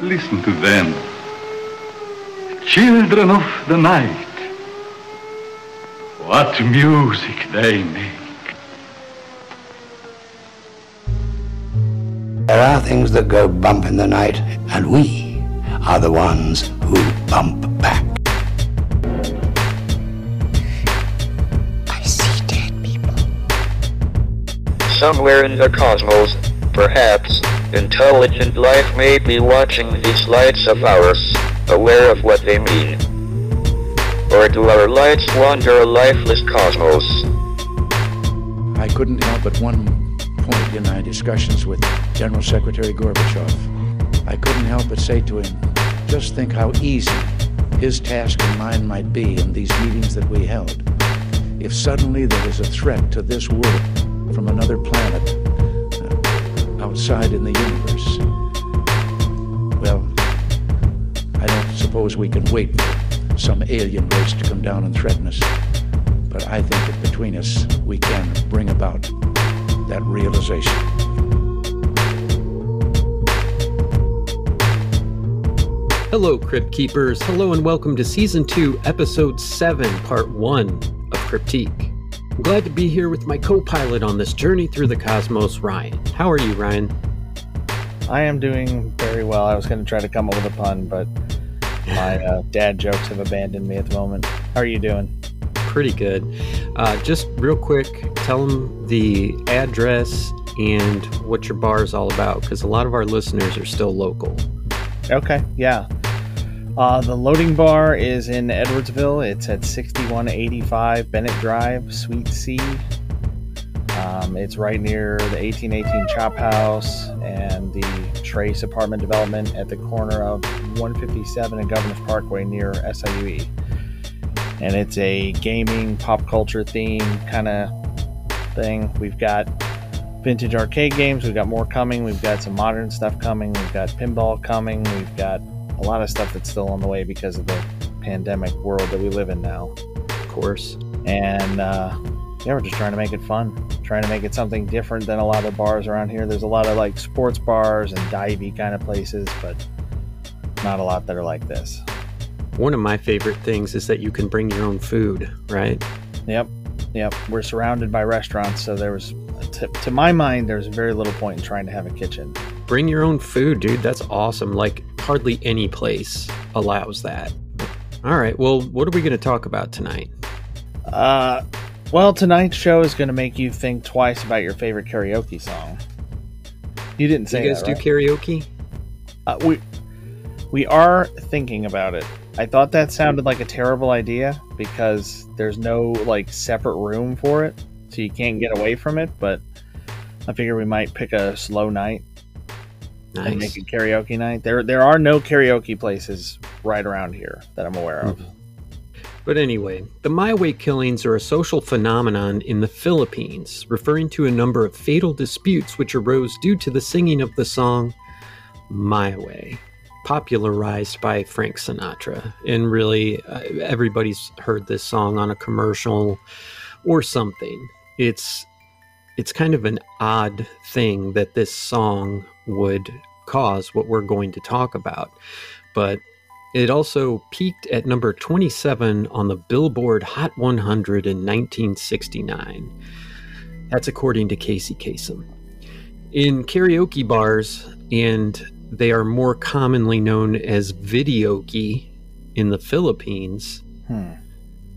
Listen to them. Children of the night. What music they make. There are things that go bump in the night, and we are the ones who bump back. I see dead people. Somewhere in the cosmos, perhaps, intelligent life may be watching these lights of ours, aware of what they mean. Or do our lights wander a lifeless cosmos? I couldn't help but one point in my discussions with General Secretary Gorbachev, I couldn't help but say to him, just think how easy his task and mine might be in these meetings that we held. If suddenly there was a threat to this world from another planet outside in the universe, well, I don't suppose we can wait for some alien race to come down and threaten us. But I think that between us, we can bring about that realization. Hello, Crypt Keepers. Hello, and welcome to Season 2, Episode 7, Part 1 of Cryptique. Glad to be here with my co pilot on this journey through the cosmos, Ryan. How are you, Ryan? I am doing very well. I was going to try to come up with a pun, but my uh, dad jokes have abandoned me at the moment. How are you doing? Pretty good. Uh, just real quick, tell them the address and what your bar is all about, because a lot of our listeners are still local. Okay, yeah. Uh, the loading bar is in Edwardsville. It's at 6185 Bennett Drive, Suite C. Um, it's right near the 1818 Chop House and the Trace Apartment Development at the corner of 157 and Governors Parkway near SIUE. And it's a gaming, pop culture theme kind of thing. We've got vintage arcade games. We've got more coming. We've got some modern stuff coming. We've got pinball coming. We've got a lot of stuff that's still on the way because of the pandemic world that we live in now. Of course. And uh, yeah, we're just trying to make it fun, trying to make it something different than a lot of bars around here. There's a lot of like sports bars and divey kind of places, but not a lot that are like this. One of my favorite things is that you can bring your own food, right? Yep, yep. We're surrounded by restaurants, so there was, to, to my mind, there's very little point in trying to have a kitchen. Bring your own food, dude. That's awesome. Like, hardly any place allows that. All right, well, what are we going to talk about tonight? Uh, well, tonight's show is going to make you think twice about your favorite karaoke song. You didn't say you guys that, do right? karaoke? Uh, we we are thinking about it. I thought that sounded like a terrible idea because there's no like separate room for it, so you can't get away from it. But I figure we might pick a slow night and Nice. make a karaoke night. There there are no karaoke places right around here that I'm aware of. But anyway, the My Way killings are a social phenomenon in the Philippines, referring to a number of fatal disputes which arose due to the singing of the song My Way, popularized by Frank Sinatra. And really, uh, everybody's heard this song on a commercial or something. It's it's kind of an odd thing that this song would cause what we're going to talk about. But it also peaked at number 27 on the Billboard Hot 100 in 1969. That's according to Casey Kasem. In karaoke bars, and they are more commonly known as videoke in the Philippines. Hmm.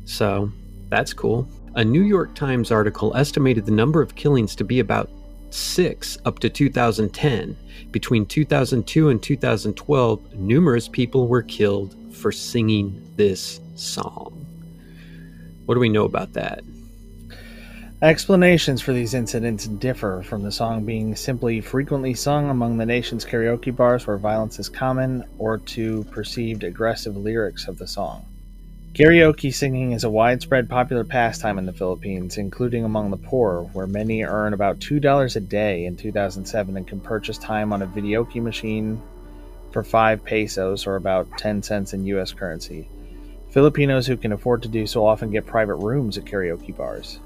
So that's cool. A New York Times article estimated the number of killings to be about six up to 2010. Between 2002 and 2012, numerous people were killed for singing this song. What do we know about that? Explanations for these incidents differ from the song being simply frequently sung among the nation's karaoke bars where violence is common or to perceived aggressive lyrics of the song. Karaoke singing is a widespread popular pastime in the Philippines, including among the poor, where many earn about $2 a day in 2007 and can purchase time on a videoke machine for 5 pesos or about 10 cents in US currency. Filipinos who can afford to do so often get private rooms at karaoke bars.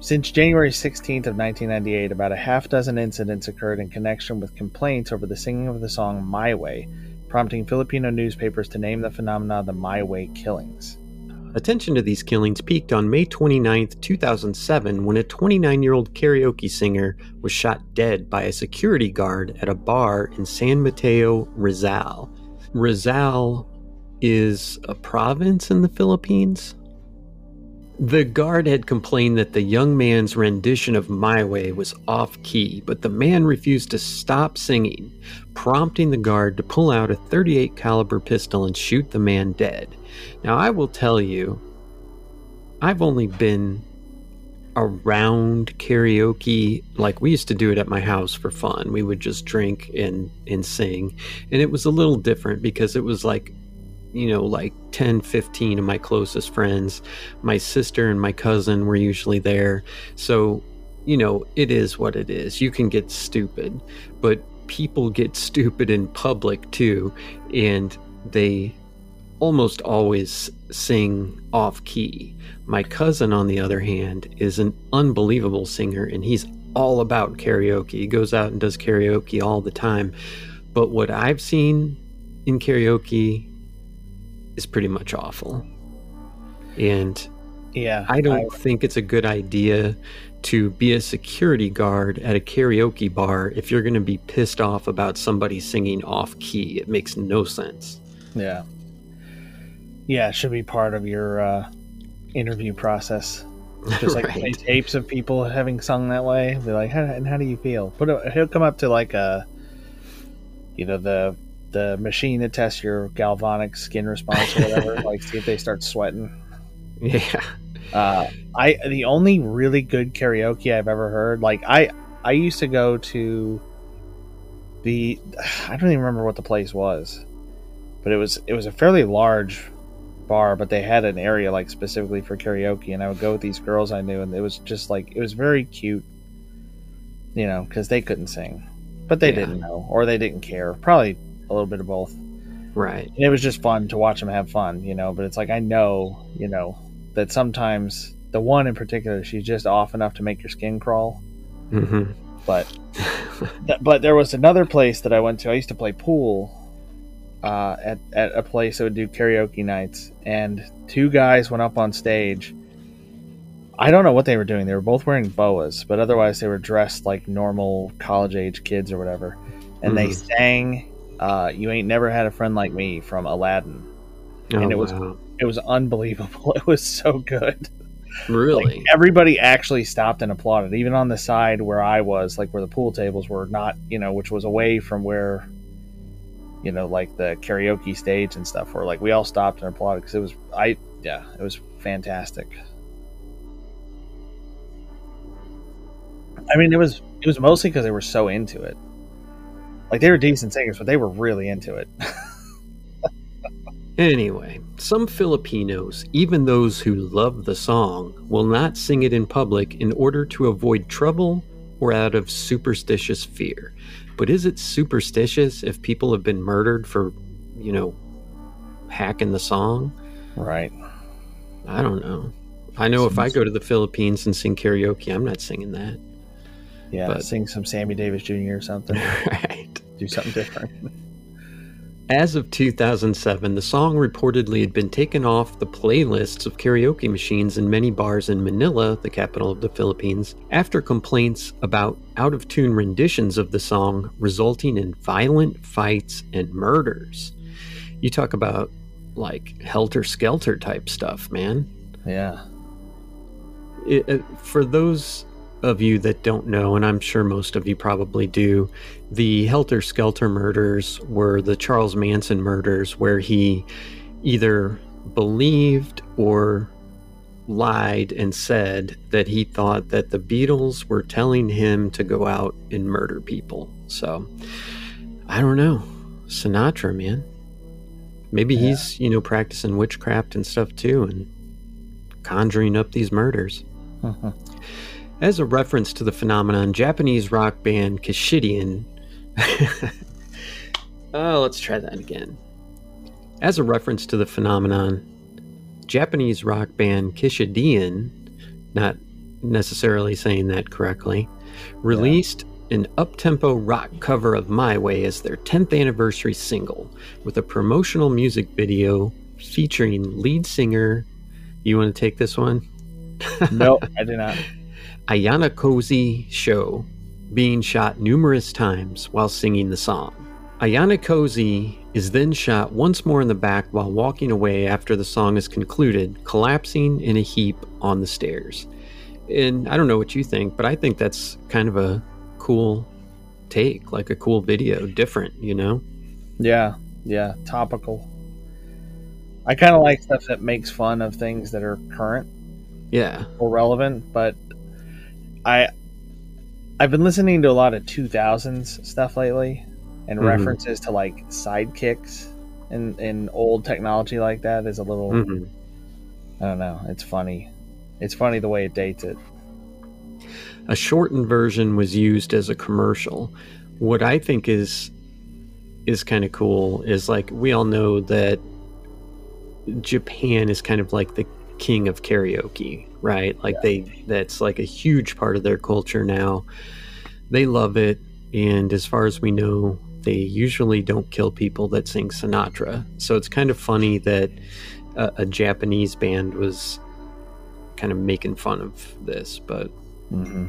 Since January 16th of 1998, about a half dozen incidents occurred in connection with complaints over the singing of the song My Way, prompting Filipino newspapers to name the phenomena the My Way killings. Attention to these killings peaked on May 29, 2007, when a 29 year old karaoke singer was shot dead by a security guard at a bar in San Mateo, Rizal. Rizal is a province in the Philippines. The guard had complained that the young man's rendition of My Way was off key, but the man refused to stop singing, prompting the guard to pull out a 38 caliber pistol and shoot the man dead. Now I will tell you I've only been around karaoke like we used to do it at my house for fun. We would just drink and and sing, and it was a little different because it was like you know, like 10, 15 of my closest friends. My sister and my cousin were usually there. So, you know, it is what it is. You can get stupid, but people get stupid in public too. And they almost always sing off key. My cousin, on the other hand, is an unbelievable singer and he's all about karaoke. He goes out and does karaoke all the time. But what I've seen in karaoke is pretty much awful. And Yeah. I don't think it's a good idea to be a security guard at a karaoke bar if you're going to be pissed off about somebody singing off key. It makes no sense. Yeah. Yeah, it should be part of your uh, interview process. Just like play Right. tapes of people having sung that way. Be like, how, and how do you feel? But it- he'll come up to like a, you know, the the machine that tests your galvanic skin response or whatever. like, see if they start sweating. Yeah. Uh, I the only really good karaoke I've ever heard. Like I I used to go to the I don't even remember what the place was, but it was it was a fairly large bar, but they had an area like specifically for karaoke, and I would go with these girls I knew, and it was just like it was very cute, you know, because they couldn't sing, but they Yeah. didn't know or they didn't care. Probably a little bit of both. Right. And it was just fun to watch them have fun, you know. But it's like I know, you know, that sometimes the one in particular, she's just off enough to make your skin crawl. hmm But but there was another place that I went to. I used to play pool uh, at at a place that would do karaoke nights, and two guys went up on stage. I don't know what they were doing. They were both wearing boas, but otherwise they were dressed like normal college age kids or whatever. And they Mhm. sang uh, "You Ain't Never Had a Friend Like Me" from Aladdin. Oh, And it was- wow. It was unbelievable. It was so good. really. Like, everybody actually stopped and applauded, even on the side where I was, like where the pool tables were, not you know, which was away from where, you know, like the karaoke stage and stuff Where Like we all stopped and applauded because it was, I yeah, it was fantastic. I mean, it was it was mostly because they were so into it. Like they were decent singers, but they were really into it. Anyway, some Filipinos, even those who love the song, will not sing it in public in order to avoid trouble or out of superstitious fear. But is it superstitious if people have been murdered for, you know, hacking the song? right. I don't know. I know if I go to the Philippines and sing karaoke, I'm not singing that. Yeah. But- sing some Sammy Davis Jr. or something. right. Do something different. As of 2007, the song reportedly had been taken off the playlists of karaoke machines in many bars in Manila, the capital of the Philippines, after complaints about out of tune renditions of the song resulting in violent fights and murders. You talk about like helter skelter type stuff, man. Yeah. it, uh, for those of you that don't know, and I'm sure most of you probably do, the Helter Skelter murders were the Charles Manson murders, where he either believed or lied and said that he thought that the Beatles were telling him to go out and murder people. So, I don't know. Sinatra, man. Maybe Yeah. he's, you know, practicing witchcraft and stuff too and conjuring up these murders. As a reference to the phenomenon, Japanese rock band Kishidian. oh, let's try that again. As a reference to the phenomenon, Japanese rock band Kishidian, not necessarily saying that correctly, released an up-tempo rock cover of My Way as their 10th anniversary single with a promotional music video featuring lead singer. You want to take this one? no, I do not. Ayana Kozi Show being shot numerous times while singing the song. Ayana Kozi is then shot once more in the back while walking away after the song is concluded, collapsing in a heap on the stairs. And I don't know what you think, but I think that's kind of a cool take, like a cool video, different, you know? Yeah, yeah, topical. I kind of like stuff that makes fun of things that are current Yeah. or relevant, but I I've been listening to a lot of 2000s stuff lately and Mhm. references to like sidekicks and in old technology like that is a little hmm I don't know, it's funny. It's funny the way it dates it. A shortened version was used as a commercial. What I think is is kind of cool is like we all know that Japan is kind of like the king of karaoke, right? Like they that's like a huge part of their culture now. They love it and as far as we know, they usually don't kill people that sing Sinatra. So it's kind of funny that a, a Japanese band was kind of making fun of this, but Mm-hmm.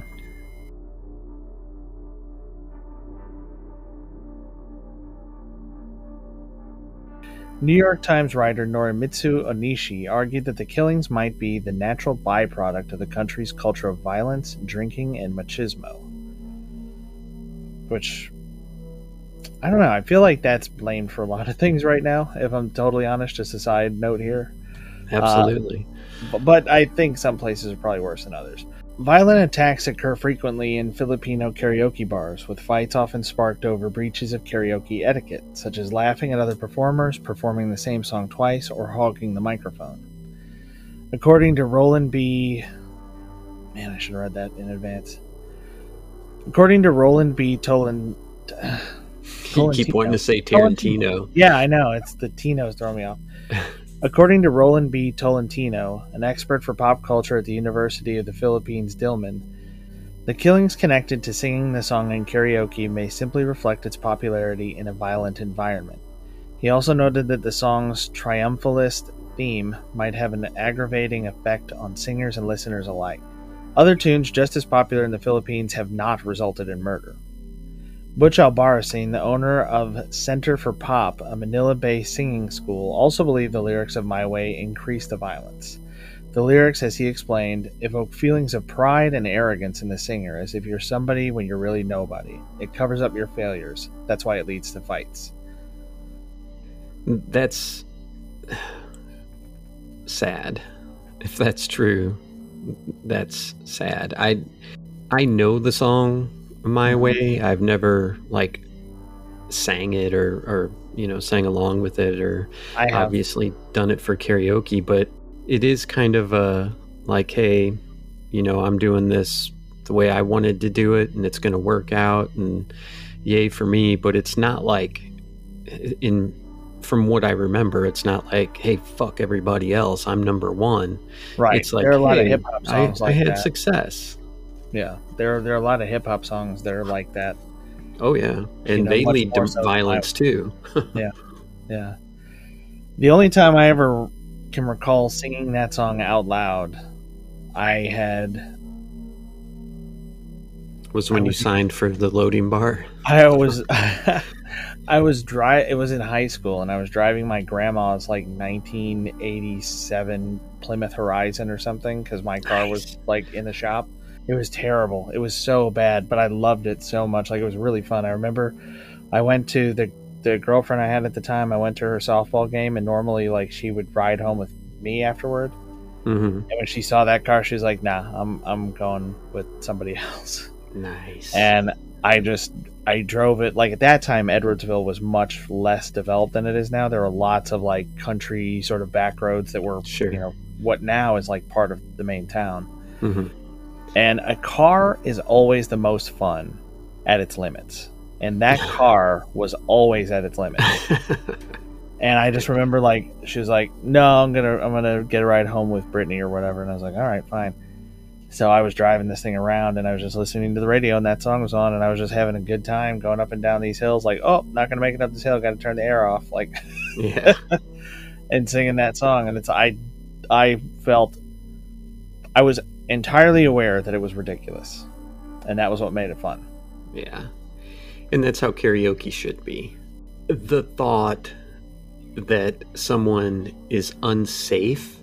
New York Times writer Norimitsu Onishi argued that the killings might be the natural byproduct of the country's culture of violence, drinking, and machismo. Which, I don't know, I feel like that's blamed for a lot of things right now, if I'm totally honest, just a side note here. Uh, absolutely. but, but I think some places are probably worse than others. Violent attacks occur frequently in Filipino karaoke bars, with fights often sparked over breaches of karaoke etiquette, such as laughing at other performers, performing the same song twice, or hogging the microphone. According to Roland B. Man, I should have read that in advance. According to Roland B. Tolan. Keep wanting to say Tarantino. Yeah, I know. It's the Tino's throwing me off. According to Roland B. Tolentino, an expert for pop culture at the University of the Philippines, Diliman, the killings connected to singing the song in karaoke may simply reflect its popularity in a violent environment. He also noted that the song's triumphalist theme might have an aggravating effect on singers and listeners alike. Other tunes just as popular in the Philippines have not resulted in murder. Butch Albarracin, the owner of Center for Pop, a Manila Bay singing school, also believed the lyrics of My Way increased the violence. The lyrics, as he explained, evoke feelings of pride and arrogance in the singer, as if you're somebody when you're really nobody. It covers up your failures. That's why it leads to fights. That's sad. If that's true, that's sad. I I know the song My mm-hmm. Way. I've never like sang it or or you know sang along with it or I obviously done it for karaoke, but it is kind of a like, hey, you know, I'm doing this the way I wanted to do it, and it's going to work out, and yay for me. But it's not like, in from what I remember, it's not like, hey, fuck everybody else, I'm number one. right. It's like, there are a lot hey, of hip hop I, songs I like had that. success. Yeah, there there are a lot of hip hop songs that are like that. Oh yeah, and know, they lead to so violence too. Yeah. Yeah. The only time I ever can recall singing that song out loud, I had Was when I you signed for the loading bar. I was I was dri it was in high school and I was driving my grandma's like 1987 Plymouth Horizon or something cuz my car was like in the shop. It was terrible. It was so bad, but I loved it so much. Like it was really fun. I remember I went to the the girlfriend I had at the time. I went to her softball game and normally like she would ride home with me afterward. hmm And when she saw that car, she was like, "Nah, I'm I'm going with somebody else." Nice. and I just I drove it like at that time Edwardsville was much less developed than it is now. There were lots of like country sort of back roads that were Sure. you know what now is like part of the main town. hmm And a car is always the most fun at its limits. And that car was always at its limits. And I just remember like she was like, "No, I'm gonna I'm gonna get a ride home with Brittany or whatever," and I was like, "All right, fine." So I was driving this thing around and I was just listening to the radio and that song was on and I was just having a good time going up and down these hills like, oh, not gonna make it up this hill, gotta turn the air off, like Yeah. and singing that song and it's I I felt I was entirely aware that it was ridiculous. And that was what made it fun. Yeah. And that's how karaoke should be. The thought that someone is unsafe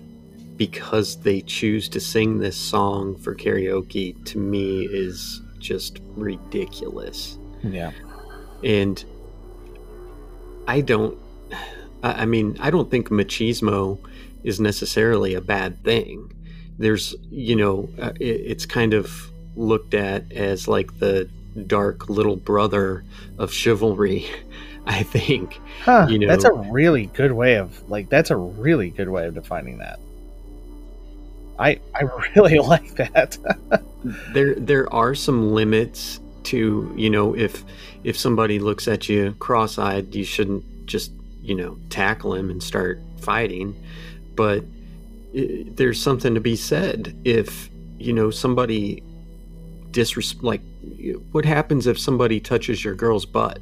because they choose to sing this song for karaoke to me is just ridiculous. Yeah. And I don't, I mean, I don't think machismo is necessarily a bad thing. There's, you know, uh, it, it's kind of looked at as like the dark little brother of chivalry, I think. Huh, You know- that's a really good way of like that's a really good way of defining that. I I really like that. there there are some limits to you know if if somebody looks at you cross-eyed you shouldn't just you know tackle him and start fighting but there's something to be said if you know somebody disres like what happens if somebody touches your girl's butt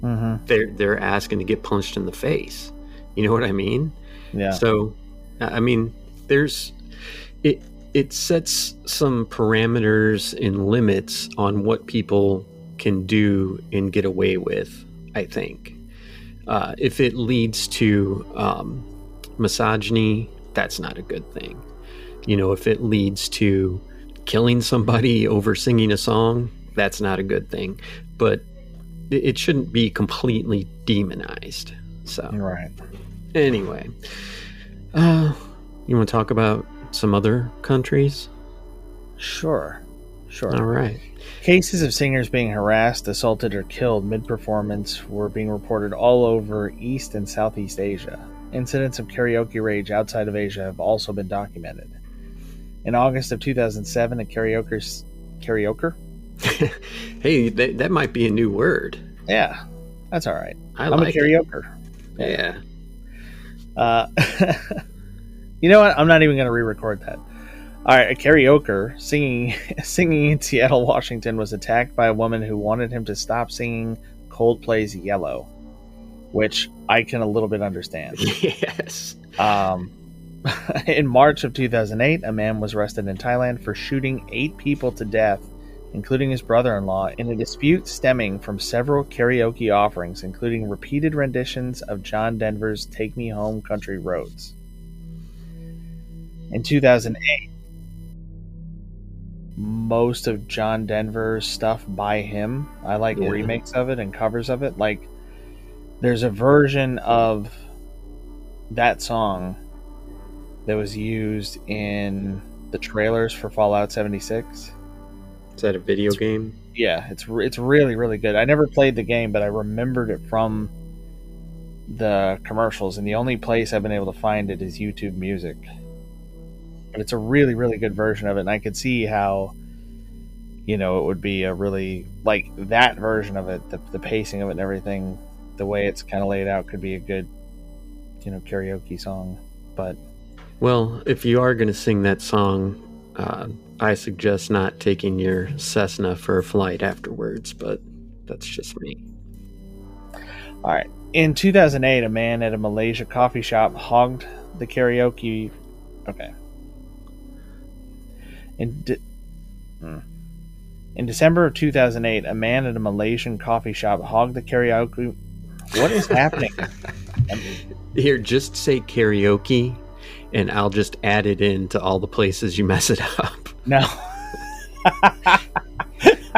mm-hmm. they're they're asking to get punched in the face you know what i mean Yeah. so, I I mean, there's it. It sets some parameters and limits on what people can do and get away with. I think uh, if it leads to um, misogyny, that's not a good thing. You know, if it leads to killing somebody over singing a song, that's not a good thing. But it shouldn't be completely demonized. So, right. Anyway, uh, you want to talk about some other countries? Sure. Sure. All right. Cases of singers being harassed, assaulted, or killed mid performance were being reported all over East and Southeast Asia. Incidents of karaoke rage outside of Asia have also been documented. In August of 2007, a karaoke. Karaoke? hey, that, that might be a new word. Yeah, that's all right. I I'm like a karaoke. Yeah. Uh, you know what? I'm not even going to re-record that. All right, a karaoke singing singing in Seattle, Washington, was attacked by a woman who wanted him to stop singing Coldplay's "Yellow," which I can a little bit understand. yes. Um, in March of 2008, a man was arrested in Thailand for shooting eight people to death, including his brother-in-law, in a dispute stemming from several karaoke offerings, including repeated renditions of John Denver's "Take Me Home, Country Roads." In 2008, most of John Denver's stuff by him. I like Yeah. remakes of it and covers of it. Like, there's a version of that song that was used in the trailers for Fallout 76. Is that a video game? Yeah, it's it's really really good. I never played the game, but I remembered it from the commercials, and the only place I've been able to find it is YouTube Music. But it's a really really good version of it, and I could see how, you know, it would be a really like that version of it, the the pacing of it and everything, the way it's kind of laid out could be a good, you know, karaoke song. But Well, if you are going to sing that song, uh, I suggest not taking your Cessna for a flight afterwards, but that's just me. All right. In 2008, a man at a Malaysia coffee shop hogged the karaoke. Okay. In, de- hmm. in December of 2008, a man at a Malaysian coffee shop hogged the karaoke. What is happening? Here, just say karaoke, and I'll just add it in to all the places you mess it up. No.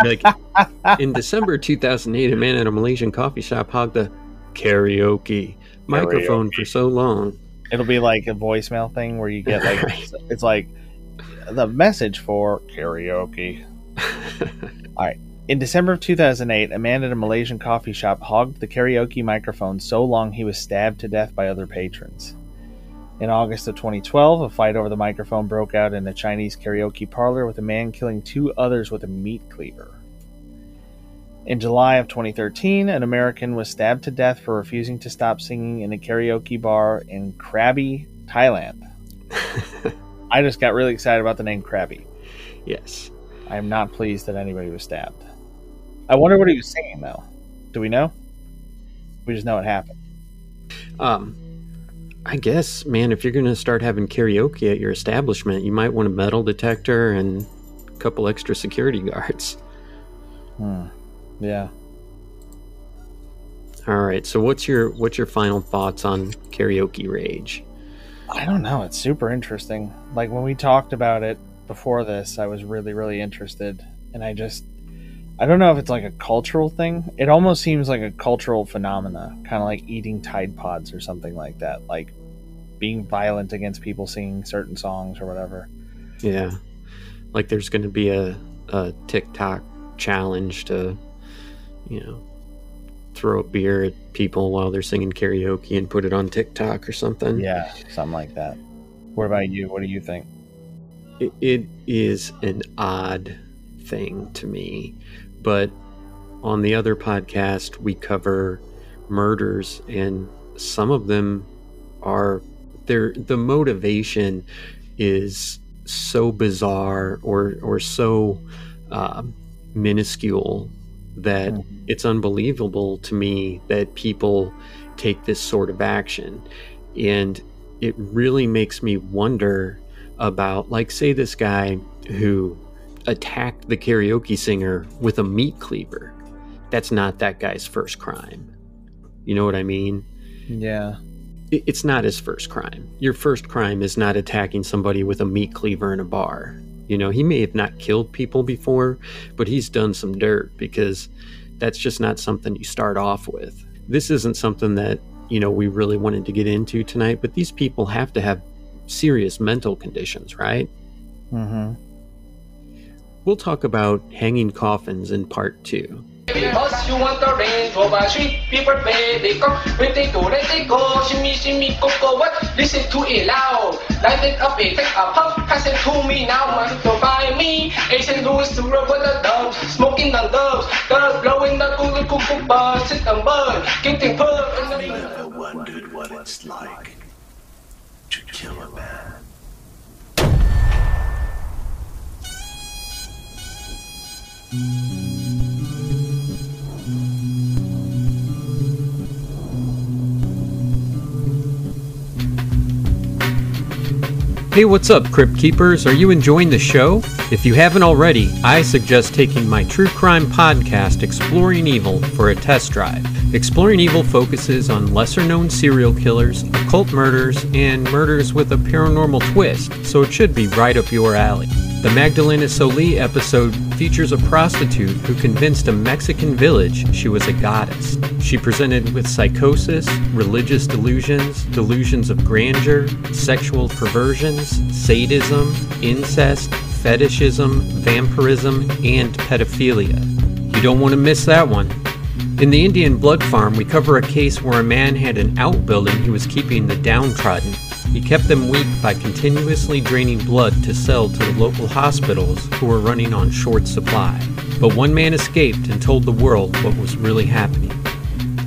like in December 2008, a man at a Malaysian coffee shop hogged the karaoke microphone for so long. It'll be like a voicemail thing where you get like it's like the message for karaoke. All right. In December of 2008, a man at a Malaysian coffee shop hogged the karaoke microphone so long he was stabbed to death by other patrons. In August of 2012, a fight over the microphone broke out in a Chinese karaoke parlor with a man killing two others with a meat cleaver. In July of 2013, an American was stabbed to death for refusing to stop singing in a karaoke bar in Krabi, Thailand. I just got really excited about the name Krabi. Yes. I am not pleased that anybody was stabbed. I wonder what he was singing though. Do we know? We just know it happened. Um, I guess, man, if you're going to start having karaoke at your establishment, you might want a metal detector and a couple extra security guards. Hmm. Yeah. All right. So what's your what's your final thoughts on karaoke rage? I don't know. It's super interesting. Like when we talked about it before this, I was really, really interested. And I just, I don't know if it's like a cultural thing. It almost seems like a cultural phenomena, kind of like eating Tide Pods or something like that. Like being violent against people singing certain songs or whatever. Yeah. Like there's going to be a, a TikTok challenge to, you know, throw a beer at people while they're singing karaoke and put it on TikTok or something. Yeah, something like that. What about you? What do you think? It, it is an odd thing to me, but on the other podcast we cover murders and some of them are there the motivation is so bizarre or or so um, minuscule that Mhm. it's unbelievable to me that people take this sort of action and it really makes me wonder about like say this guy who attacked the karaoke singer with a meat cleaver that's not that guy's first crime you know what i mean Yeah. it- it's not his first crime. Your first crime is not attacking somebody with a meat cleaver in a bar. You know, he may have not killed people before, but he's done some dirt because that's just not something you start off with. This isn't something that, you know, we really wanted to get into tonight, but these people have to have serious mental conditions, right? Mm-hmm. We'll talk about hanging coffins in part two. Because you want the rain, for my sweet people play. They come, when they go, let they go. Shimmy, shimmy, go, go, what? Listen to it loud. Light it up, it take a puff. Pass it to me now, man, to buy me. Asian Louis to rub with the dubs. Smoking the loves. The blowing the cool, cool, cool buzz. Sit and bud. Getting put in the Never wondered what it's like to kill a man. Hey, what's up, Crypt Keepers? Are you enjoying the show? If you haven't already, I suggest taking my true crime podcast, Exploring Evil, for a test drive. Exploring Evil focuses on lesser known serial killers, occult murders, and murders with a paranormal twist, so it should be right up your alley. The Magdalena Soli episode features a prostitute who convinced a Mexican village she was a goddess. She presented with psychosis, religious delusions, delusions of grandeur, sexual perversions, sadism, incest, fetishism, vampirism, and pedophilia. You don't want to miss that one. In the Indian Blood Farm, we cover a case where a man had an outbuilding he was keeping the downtrodden. He kept them weak by continuously draining blood to sell to the local hospitals who were running on short supply. But one man escaped and told the world what was really happening.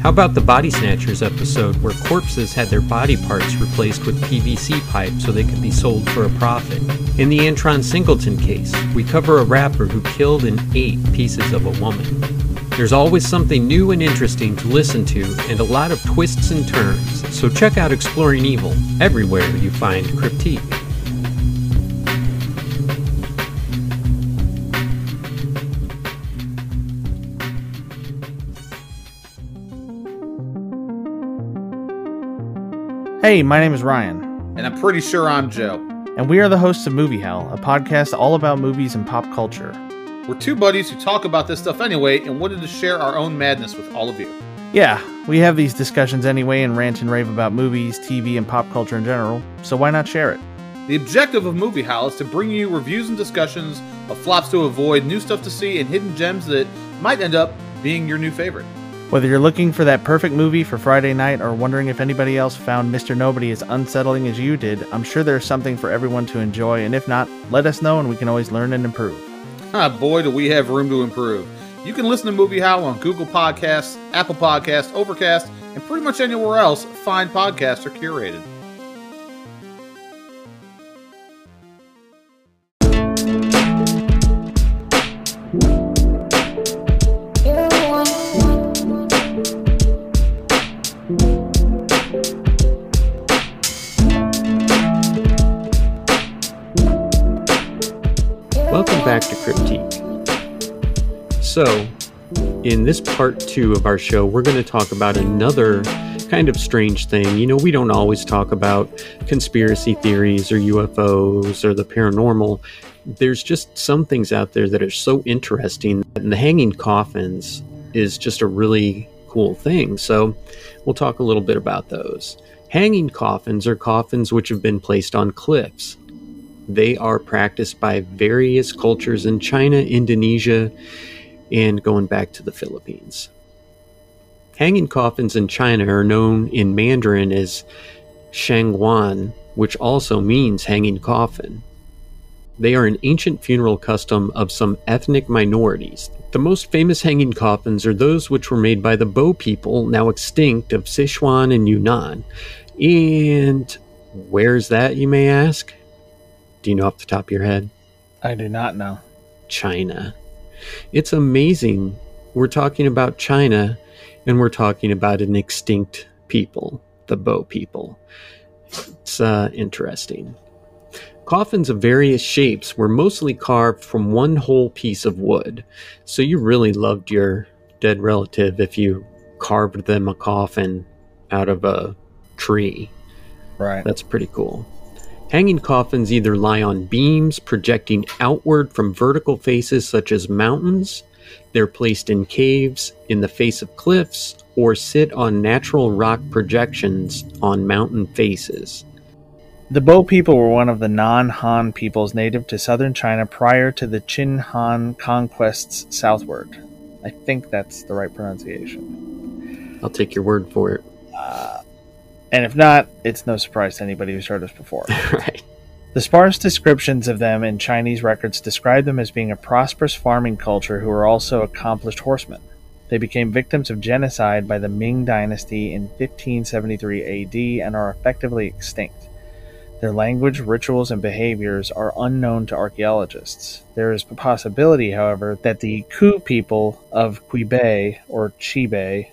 How about the Body Snatchers episode where corpses had their body parts replaced with PVC pipe so they could be sold for a profit? In the Antron Singleton case, we cover a rapper who killed and ate pieces of a woman. There's always something new and interesting to listen to and a lot of twists and turns, so check out Exploring Evil everywhere you find Cryptique. Hey, my name is Ryan, And I'm pretty sure I'm Joe. and we are the hosts of Movie Howl, a podcast all about movies and pop culture. We're two buddies who talk about this stuff anyway and wanted to share our own madness with all of you. Yeah, we have these discussions anyway and rant and rave about movies, TV, and pop culture in general, so why not share it? The objective of Movie Howl is to bring you reviews and discussions of flops to avoid, new stuff to see, and hidden gems that might end up being your new favorite. Whether you're looking for that perfect movie for Friday night or wondering if anybody else found Mr. Nobody as unsettling as you did, I'm sure there's something for everyone to enjoy, and if not, let us know and we can always learn and improve. Ah, boy, do we have room to improve. You can listen to Movie Howl on Google Podcasts, Apple Podcasts, Overcast, and pretty much anywhere else fine podcasts are curated. So, in this part two of our show, we're going to talk about another kind of strange thing. You know, we don't always talk about conspiracy theories or UFOs or the paranormal. There's just some things out there that are so interesting. And the hanging coffins is just a really cool thing. So, we'll talk a little bit about those. Hanging coffins are coffins which have been placed on cliffs. They are practiced by various cultures in China, Indonesia, and going back to the Philippines. Hanging coffins in China are known in Mandarin as shangwan, which also means hanging coffin. They are an ancient funeral custom of some ethnic minorities. The most famous hanging coffins are those which were made by the Bo people, now extinct, of Sichuan and Yunnan. And where's that, you may ask? Do you know off the top of your head? I do not know. China. It's amazing. We're talking about China and we're talking about an extinct people, the Bo people. It's uh, interesting. Coffins of various shapes were mostly carved from one whole piece of wood. So you really loved your dead relative if you carved them a coffin out of a tree. Right. That's pretty cool. Hanging coffins either lie on beams projecting outward from vertical faces such as mountains, they're placed in caves, in the face of cliffs, or sit on natural rock projections on mountain faces. The Bo people were one of the non Han peoples native to southern China prior to the Qin Han conquests southward. I think that's the right pronunciation. I'll take your word for it. Uh, And if not, it's no surprise to anybody who's heard us before. right. The sparse descriptions of them in Chinese records describe them as being a prosperous farming culture who were also accomplished horsemen. They became victims of genocide by the Ming Dynasty in 1573 AD and are effectively extinct. Their language, rituals, and behaviors are unknown to archaeologists. There is a possibility, however, that the Ku people of Qibei or Chibei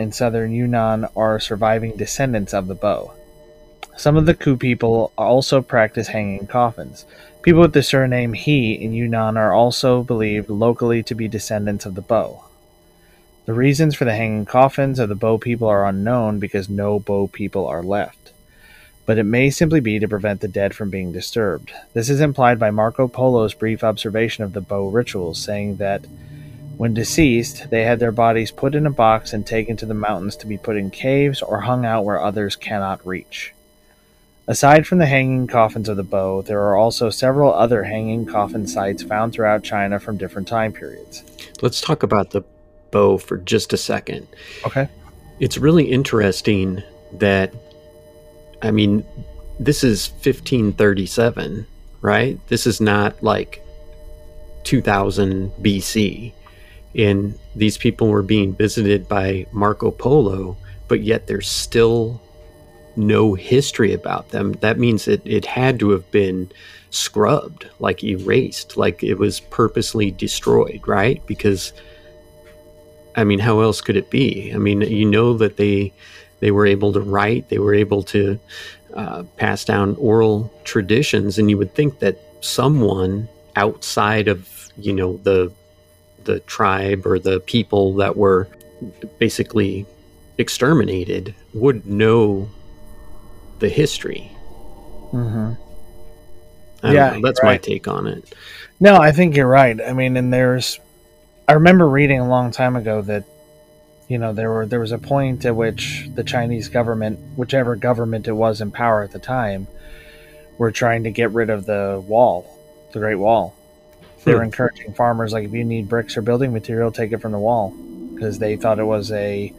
in southern Yunnan are surviving descendants of the Bo. Some of the Ku people also practice hanging coffins. People with the surname He in Yunnan are also believed locally to be descendants of the Bo. The reasons for the hanging coffins of the Bo people are unknown because no Bo people are left. But it may simply be to prevent the dead from being disturbed. This is implied by Marco Polo's brief observation of the Bo rituals, saying that when deceased, they had their bodies put in a box and taken to the mountains to be put in caves or hung out where others cannot reach. Aside from the hanging coffins of the Bo, there are also several other hanging coffin sites found throughout China from different time periods. Let's talk about the Bo for just a second. Okay. It's really interesting that, I mean, this is 1537, right? This is not like 2000 BC. And these people were being visited by Marco Polo, but yet there's still no history about them. That means that it had to have been scrubbed, like erased, like it was purposely destroyed, right? Because I mean, how else could it be? I mean, you know that they they were able to write, they were able to uh, pass down oral traditions, and you would think that someone outside of you know the the tribe or the people that were basically exterminated would know the history. Mm-hmm. Yeah, know, that's you're my right. take on it. No, I think you're right. I mean, and there's, I remember reading a long time ago that, you know, there were there was a point at which the Chinese government, whichever government it was in power at the time, were trying to get rid of the wall, the Great Wall. They were Hmm. encouraging farmers like if you need bricks or building material, take it from the wall, because they thought it was a,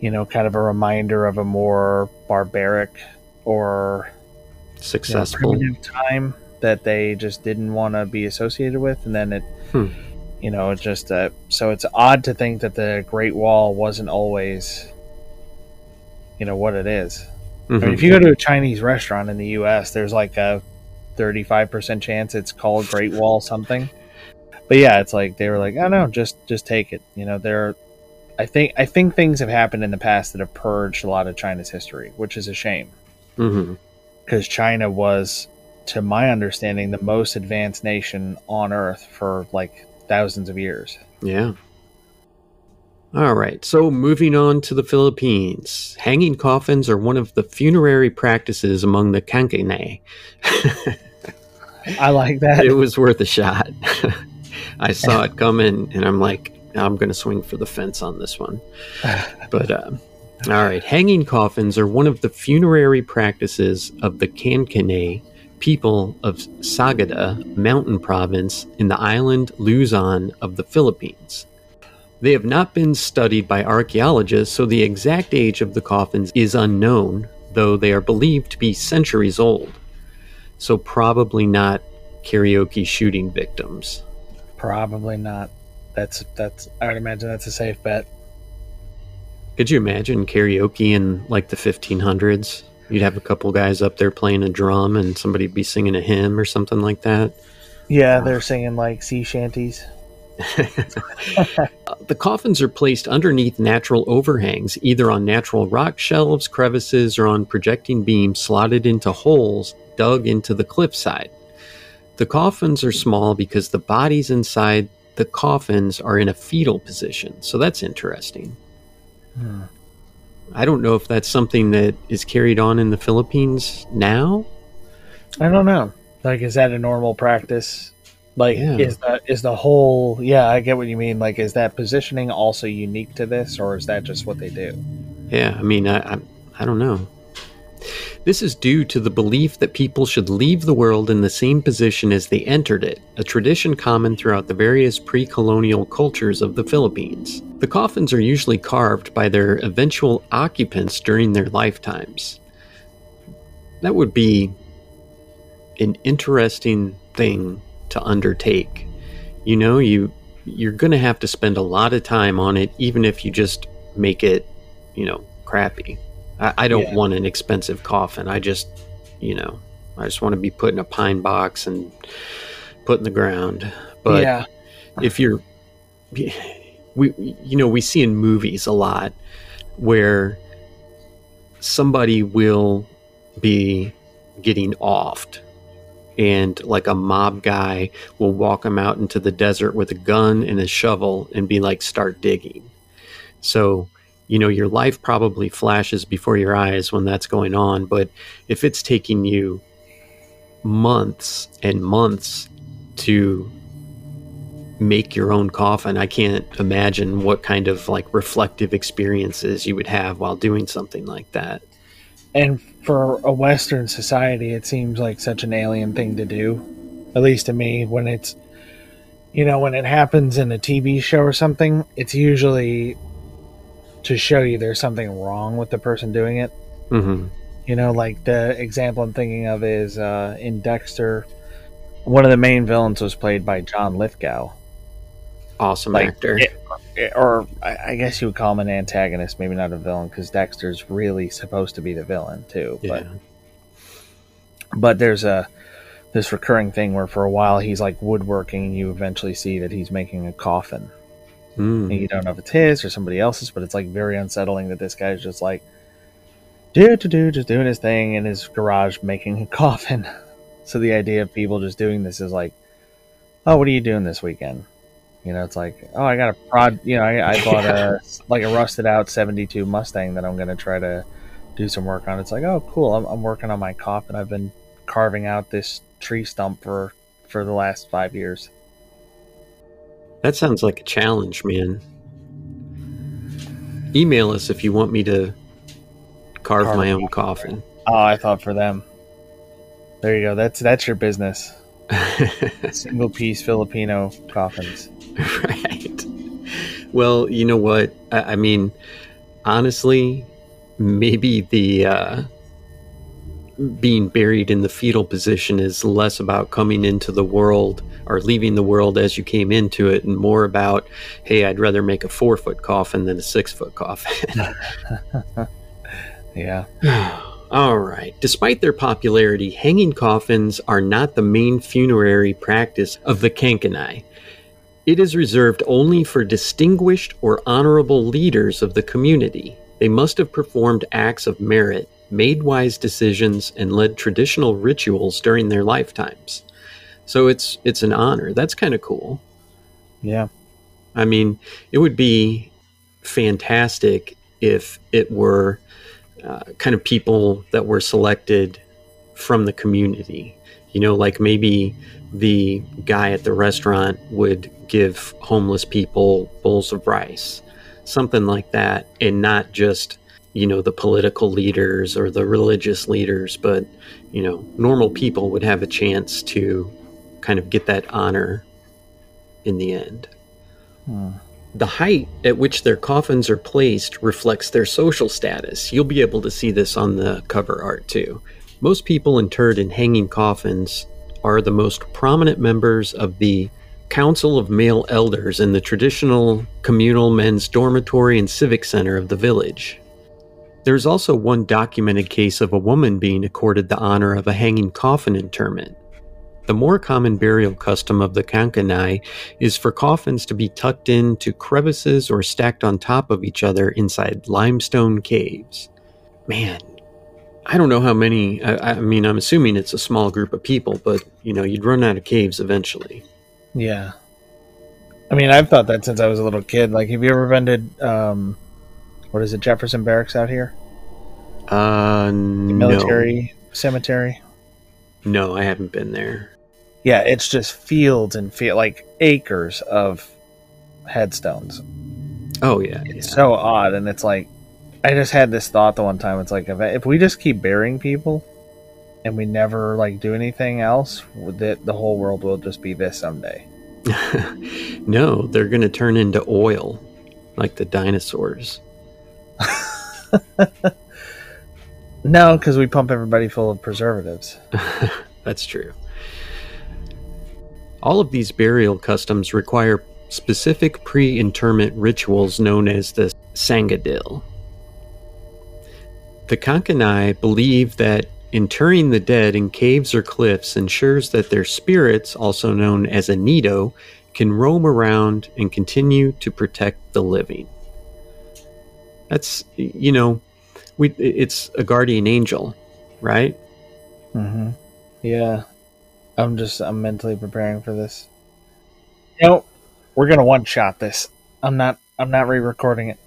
you know, kind of a reminder of a more barbaric or you know, Successful. time that they just didn't want to be associated with, and then it, Hmm. you know, it just uh, so it's odd to think that the Great Wall wasn't always, you know, what it is. I mean, Mhm. if you go to a Chinese restaurant in the U.S., there's like a 35% chance it's called Great Wall something. But yeah, it's like they were like, oh no, just just take it. You know, there. I think I think things have happened in the past that have purged a lot of China's history, which is a shame Mhm. because China was to my understanding, the most advanced nation on Earth for like thousands of years. Yeah. All right, so moving on to the Philippines. Hanging coffins are one of the funerary practices among the Kankanaey. I like that. it was worth a shot. I saw it coming, and I'm like, I'm going to swing for the fence on this one. But, um, all right, hanging coffins are one of the funerary practices of the Kankanaey people of Sagada Mountain Province in the island Luzon of the Philippines. They have not been studied by archaeologists, so the exact age of the coffins is unknown, though they are believed to be centuries old. So, probably not karaoke shooting victims. Probably not. That's that's. I would imagine that's a safe bet. Could you imagine karaoke in like the 1500s? You'd have a couple guys up there playing a drum and somebody'd be singing a hymn or something like that. Yeah, they're singing like sea shanties. the coffins are placed underneath natural overhangs, either on natural rock shelves, crevices, or on projecting beams slotted into holes dug into the cliffside. The coffins are small because the bodies inside the coffins are in a fetal position, so that's interesting. Hmm. I don't know if that's something that is carried on in the Philippines now. I don't know. Like, is that a normal practice? Like, Yeah. is the is the whole? Yeah, I get what you mean. Like, is that positioning also unique to this, or is that just what they do? Yeah, I mean, I, I, I don't know. This is due to the belief that people should leave the world in the same position as they entered it, a tradition common throughout the various pre colonial cultures of the Philippines. The coffins are usually carved by their eventual occupants during their lifetimes. That would be an interesting thing to undertake. You know, you you're going to have to spend a lot of time on it even if you just make it, you know, crappy. I, I don't Yeah. want an expensive coffin. I just, you know, I just want to be put in a pine box and put in the ground. But yeah, if you're we you know we see in movies a lot where somebody will be getting offed and like a mob guy will walk him out into the desert with a gun and a shovel and be like start digging. So you know your life probably flashes before your eyes when that's going on but if it's taking you months and months to make your own coffin i can't imagine what kind of like reflective experiences you would have while doing something like that and for a Western society, it seems like such an alien thing to do. At least to me, when it's you know when it happens in a TV show or something, it's usually to show you there's something wrong with the person doing it. mm-hmm. You know, like the example I'm thinking of is uh, in Dexter. One of the main villains was played by John Lithgow, awesome Like, actor it- or I guess you would call him an antagonist, maybe not a villain, because Dexter's really supposed to be the villain too. yeah But but there's a this recurring thing where for a while he's like woodworking, and you eventually see that he's making a coffin, Mm. and you don't know if it's his or somebody else's, but it's like very unsettling that this guy's just like do to do just doing his thing in his garage making a coffin. So the idea of people just doing this is like, oh, what are you doing this weekend? You know, it's like, oh, I got a prod. You know, I, I bought a like a rusted out '72 Mustang that I'm gonna try to do some work on. It's like, oh, cool. I'm, I'm working on my coffin. I've been carving out this tree stump for for the last five years. that sounds like a challenge man email us if you want me to carve, Carve my own coffin Oh, I thought for them. There you go. That's that's your business. Single piece Filipino coffins. right. Well, you know what? I, I mean, honestly, maybe the uh, being buried in the fetal position is less about coming into the world or leaving the world as you came into it, and more about, hey, I'd rather make a four foot coffin than a six foot coffin. Yeah. All right. Despite their popularity, hanging coffins are not the main funerary practice of the Kankanai. It is reserved only for distinguished or honorable leaders of the community. They must have performed acts of merit made wise decisions, and led traditional rituals during their lifetimes. So it's it's an honor. That's kind of cool. Yeah. I mean, it would be fantastic if it were uh, kind of people that were selected from the community. You know, like maybe the guy at the restaurant would give homeless people bowls of rice, something like that, and not just, you know, the political leaders or the religious leaders, but, you know, normal people would have a chance to kind of get that honor in the end. Hmm. The height at which their coffins are placed reflects their social status. You'll be able to see this on the cover art too. Most people interred in hanging coffins are the most prominent members of the Council of Male Elders in the traditional communal men's dormitory and civic center of the village. There's also one documented case of a woman being accorded the honor of a hanging coffin interment. The more common burial custom of the Kankanai is for coffins to be tucked into crevices or stacked on top of each other inside limestone caves. Man, I don't know how many. I, I, mean, I'm assuming it's a small group of people, but you know, you'd run out of caves eventually. Yeah. I mean, I've thought that since I was a little kid. Like, have you ever been to, um, what is it, Jefferson Barracks out here? Uh, The military cemetery. No, I haven't been there. Yeah, it's just fields and feel like acres of headstones. Oh yeah, yeah. It's so odd, and it's like I just had this thought the one time. It's like if, if we just keep burying people and we never like do anything else, that the whole world will just be this someday. no, they're going to turn into oil, like the dinosaurs. No, because we pump everybody full of preservatives. That's true. All of these burial customs require specific pre interment rituals known as the Sangadil. The Kankanai believe that interring the dead in caves or cliffs ensures that their spirits, also known as anito, can roam around and continue to protect the living. That's, you know, we, it's a guardian angel, right? Mm-hmm. Yeah. I'm just, I'm mentally preparing for this. You know, we're going to one shot this. I'm not, I'm not re recording it.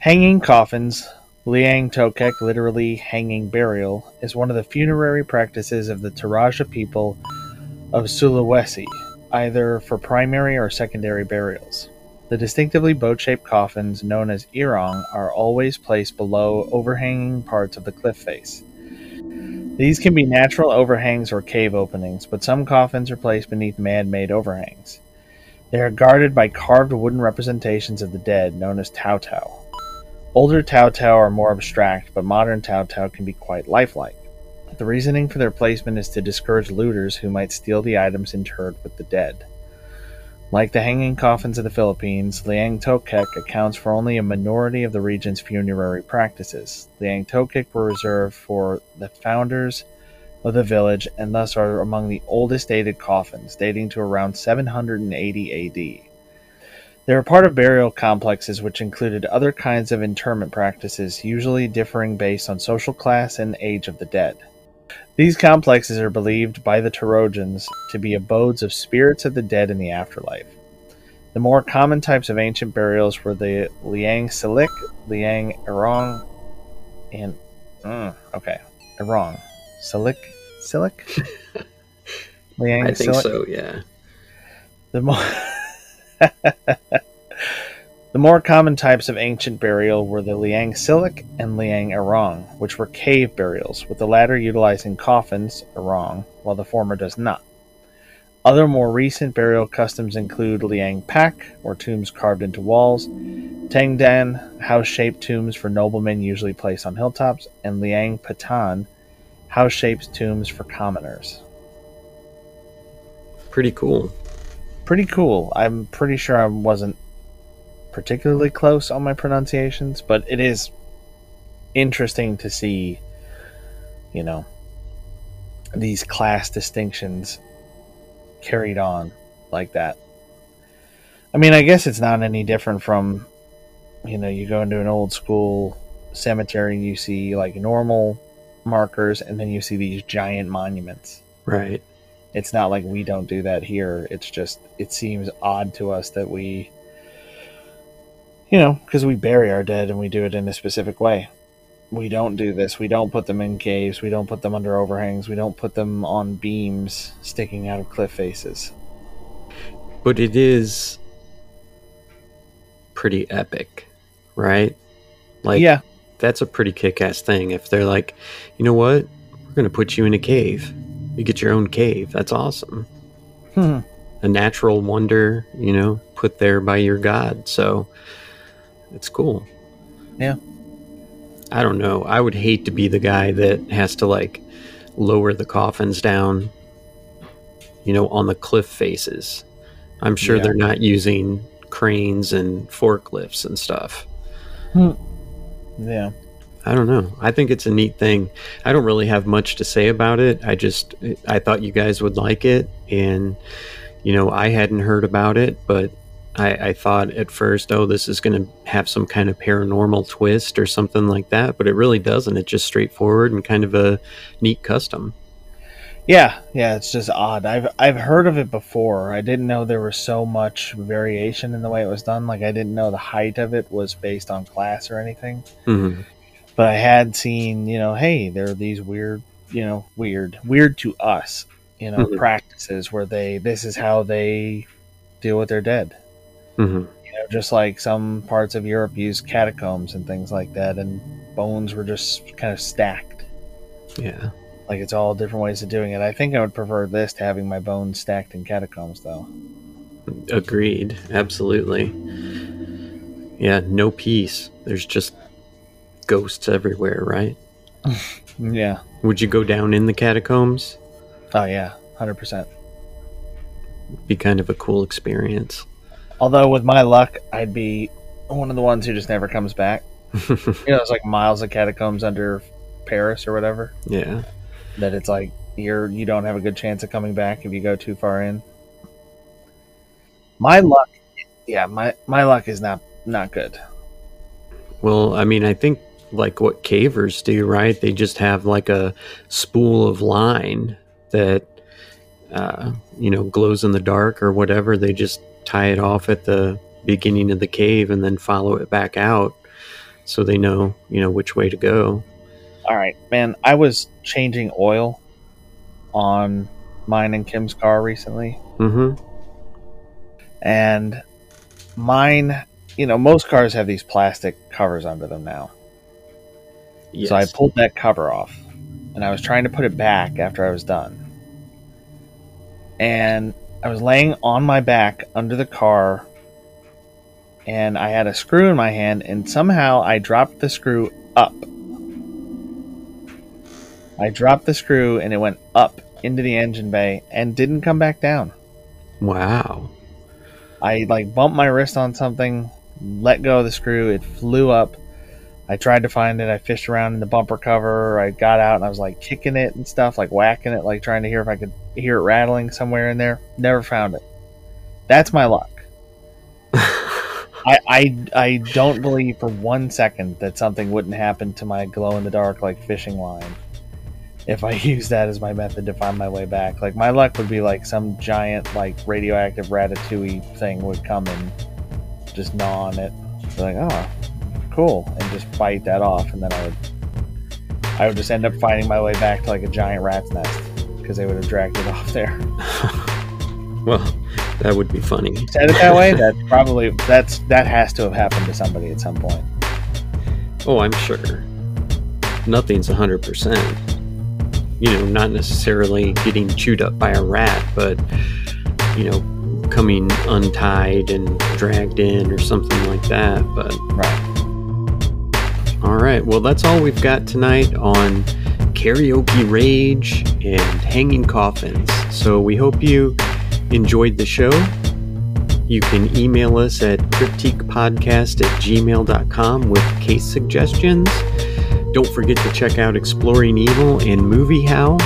Hanging coffins, Liang Tokek, literally hanging burial, is one of the funerary practices of the Toraja people of Sulawesi, either for primary or secondary burials. The distinctively boat shaped coffins, known as erong, are always placed below overhanging parts of the cliff face. These can be natural overhangs or cave openings, but some coffins are placed beneath man made overhangs. They are guarded by carved wooden representations of the dead, known as Tau Tau. Older Tau are more abstract, but modern Tau can be quite lifelike. The reasoning for their placement is to discourage looters who might steal the items interred with the dead. Like the hanging coffins of the Philippines, Liang Tokek accounts for only a minority of the region's funerary practices. Liang Tokek were reserved for the founders of the village and thus are among the oldest dated coffins, dating to around 780 AD. They were part of burial complexes which included other kinds of interment practices, usually differing based on social class and age of the dead. These complexes are believed by the Torajans to be abodes of spirits of the dead in the afterlife. The more common types of ancient burials were the Liang Silik, Liang Erong, and mm, okay, Erong, Silik, Silik, Liang I think so, yeah. The more the more common types of ancient burial were the Liang Silik and Liang Erong, which were cave burials, with the latter utilizing coffins, Erong, while the former does not. Other more recent burial customs include Liang Pak, or tombs carved into walls, Tengdan, house-shaped tombs for noblemen usually placed on hilltops, and Liang Patan, house-shaped tombs for commoners. Pretty cool. Pretty cool. I'm pretty sure I wasn't particularly close on my pronunciations, but it is interesting to see, you know, these class distinctions carried on like that. I mean, I guess it's not any different from, you know, you go into an old school cemetery, and you see like normal markers, and then you see these giant monuments. Right. It's not like we don't do that here. It's just it seems odd to us that we, you know, because we bury our dead and we do it in a specific way. We don't do this. We don't put them in caves. We don't put them under overhangs. We don't put them on beams sticking out of cliff faces. But it is pretty epic, right? Like, yeah, that's a pretty kick ass thing. If they're like, you know what? We're going to put you in a cave. You get your own cave. That's awesome. Hmm. A natural wonder, you know, put there by your God. So it's cool. Yeah. I don't know. I would hate to be the guy that has to like lower the coffins down, you know, on the cliff faces. I'm sure Yeah. they're not using cranes and forklifts and stuff. Hmm. yeah. I don't know. I think it's a neat thing. I don't really have much to say about it. I just I thought you guys would like it, and you know I hadn't heard about it, but I, I thought at first, oh, this is going to have some kind of paranormal twist or something like that, but it really doesn't. It's just straightforward and kind of a neat custom. Yeah, yeah, it's just odd. I've I've heard of it before. I didn't know there was so much variation in the way it was done. Like I didn't know the height of it was based on class or anything. hmm But I had seen, you know, hey, there are these weird, you know, weird, weird to us, you know, Mhm. practices where they this is how they deal with their dead. hmm You know, just like some parts of Europe use catacombs and things like that, and bones were just kind of stacked. Yeah. Like it's all different ways of doing it. I think I would prefer this to having my bones stacked in catacombs, though. Agreed. Absolutely. Yeah. No peace. There's just ghosts everywhere, right? Yeah. Would you go down in the catacombs? Oh yeah, hundred percent. Be kind of a cool experience. Although with my luck, I'd be one of the ones who just never comes back. You know, it's like miles of catacombs under Paris or whatever. yeah. That it's like you're you don't have a good chance of coming back if you go too far in. My luck, yeah, my my luck is not not good. Well, I mean, I think like what cavers do, right? They just have like a spool of line that, uh, you know, glows in the dark or whatever. They just tie it off at the beginning of the cave and then follow it back out so they know, you know, which way to go. All right, man. I was changing oil on mine and Kim's car recently, Mm hmm. and mine, you know, most cars have these plastic covers under them now. Yes. So I pulled that cover off, and I was trying to put it back after I was done. And I was laying on my back under the car, and I had a screw in my hand, and somehow I dropped the screw up. I dropped the screw, and it went up into the engine bay and didn't come back down. wow. I like bumped my wrist on something, let go of the screw, it flew up. I tried to find it. I fished around in the bumper cover. I got out and I was like kicking it and stuff, like whacking it, like trying to hear if I could hear it rattling somewhere in there. Never found it. That's my luck. I, I I don't believe for one second that something wouldn't happen to my glow in the dark like fishing line if I use that as my method to find my way back. Like my luck would be like some giant like radioactive ratatouille thing would come and just gnaw on it. Be like, oh, cool, and just bite that off, and then I would I would just end up finding my way back to like a giant rat's nest because they would have dragged it off there. Well, that would be funny. Said it that way. That probably that's that has to have happened to somebody at some point. Oh, I'm sure. Nothing's 100%. You know, not necessarily getting chewed up by a rat, but, you know, coming untied and dragged in or something like that. But, Right. Right. Well, that's all we've got tonight on karaoke rage and hanging coffins. So we hope you enjoyed the show. You can email us at cryptiquepodcast at gmail.com with case suggestions. Don't forget to check out Exploring Evil and Movie Howl,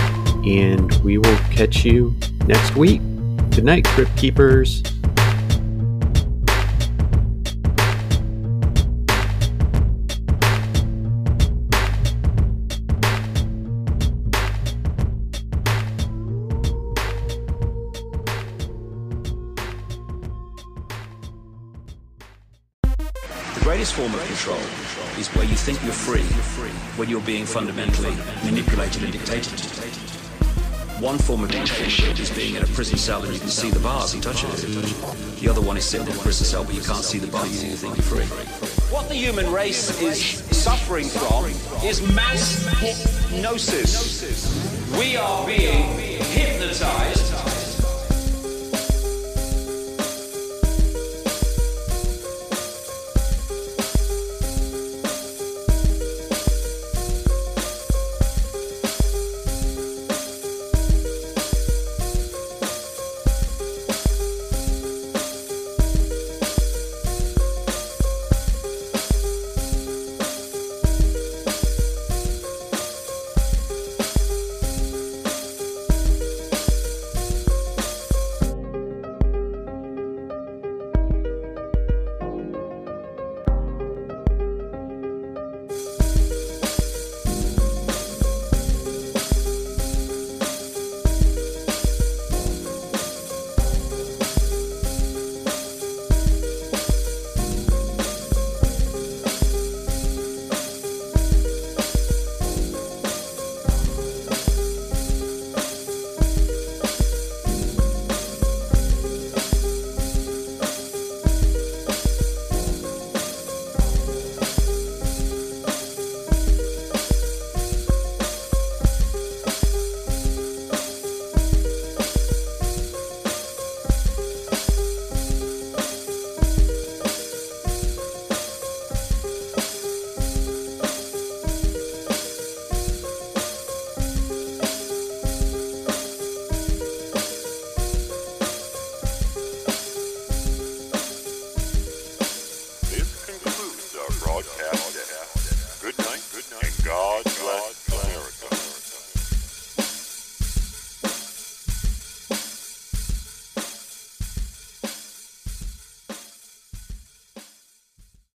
and we will catch you next week. Good night, Crypt Keepers. Think you're free, when you're being fundamentally manipulated and dictated. One form of dictatorship is being in a prison cell and you can see the bars and touch it. The other one is sitting in a prison cell but you can't see the bars and you think you're free. What the human race is suffering from is mass hypnosis. We are being hypnotized.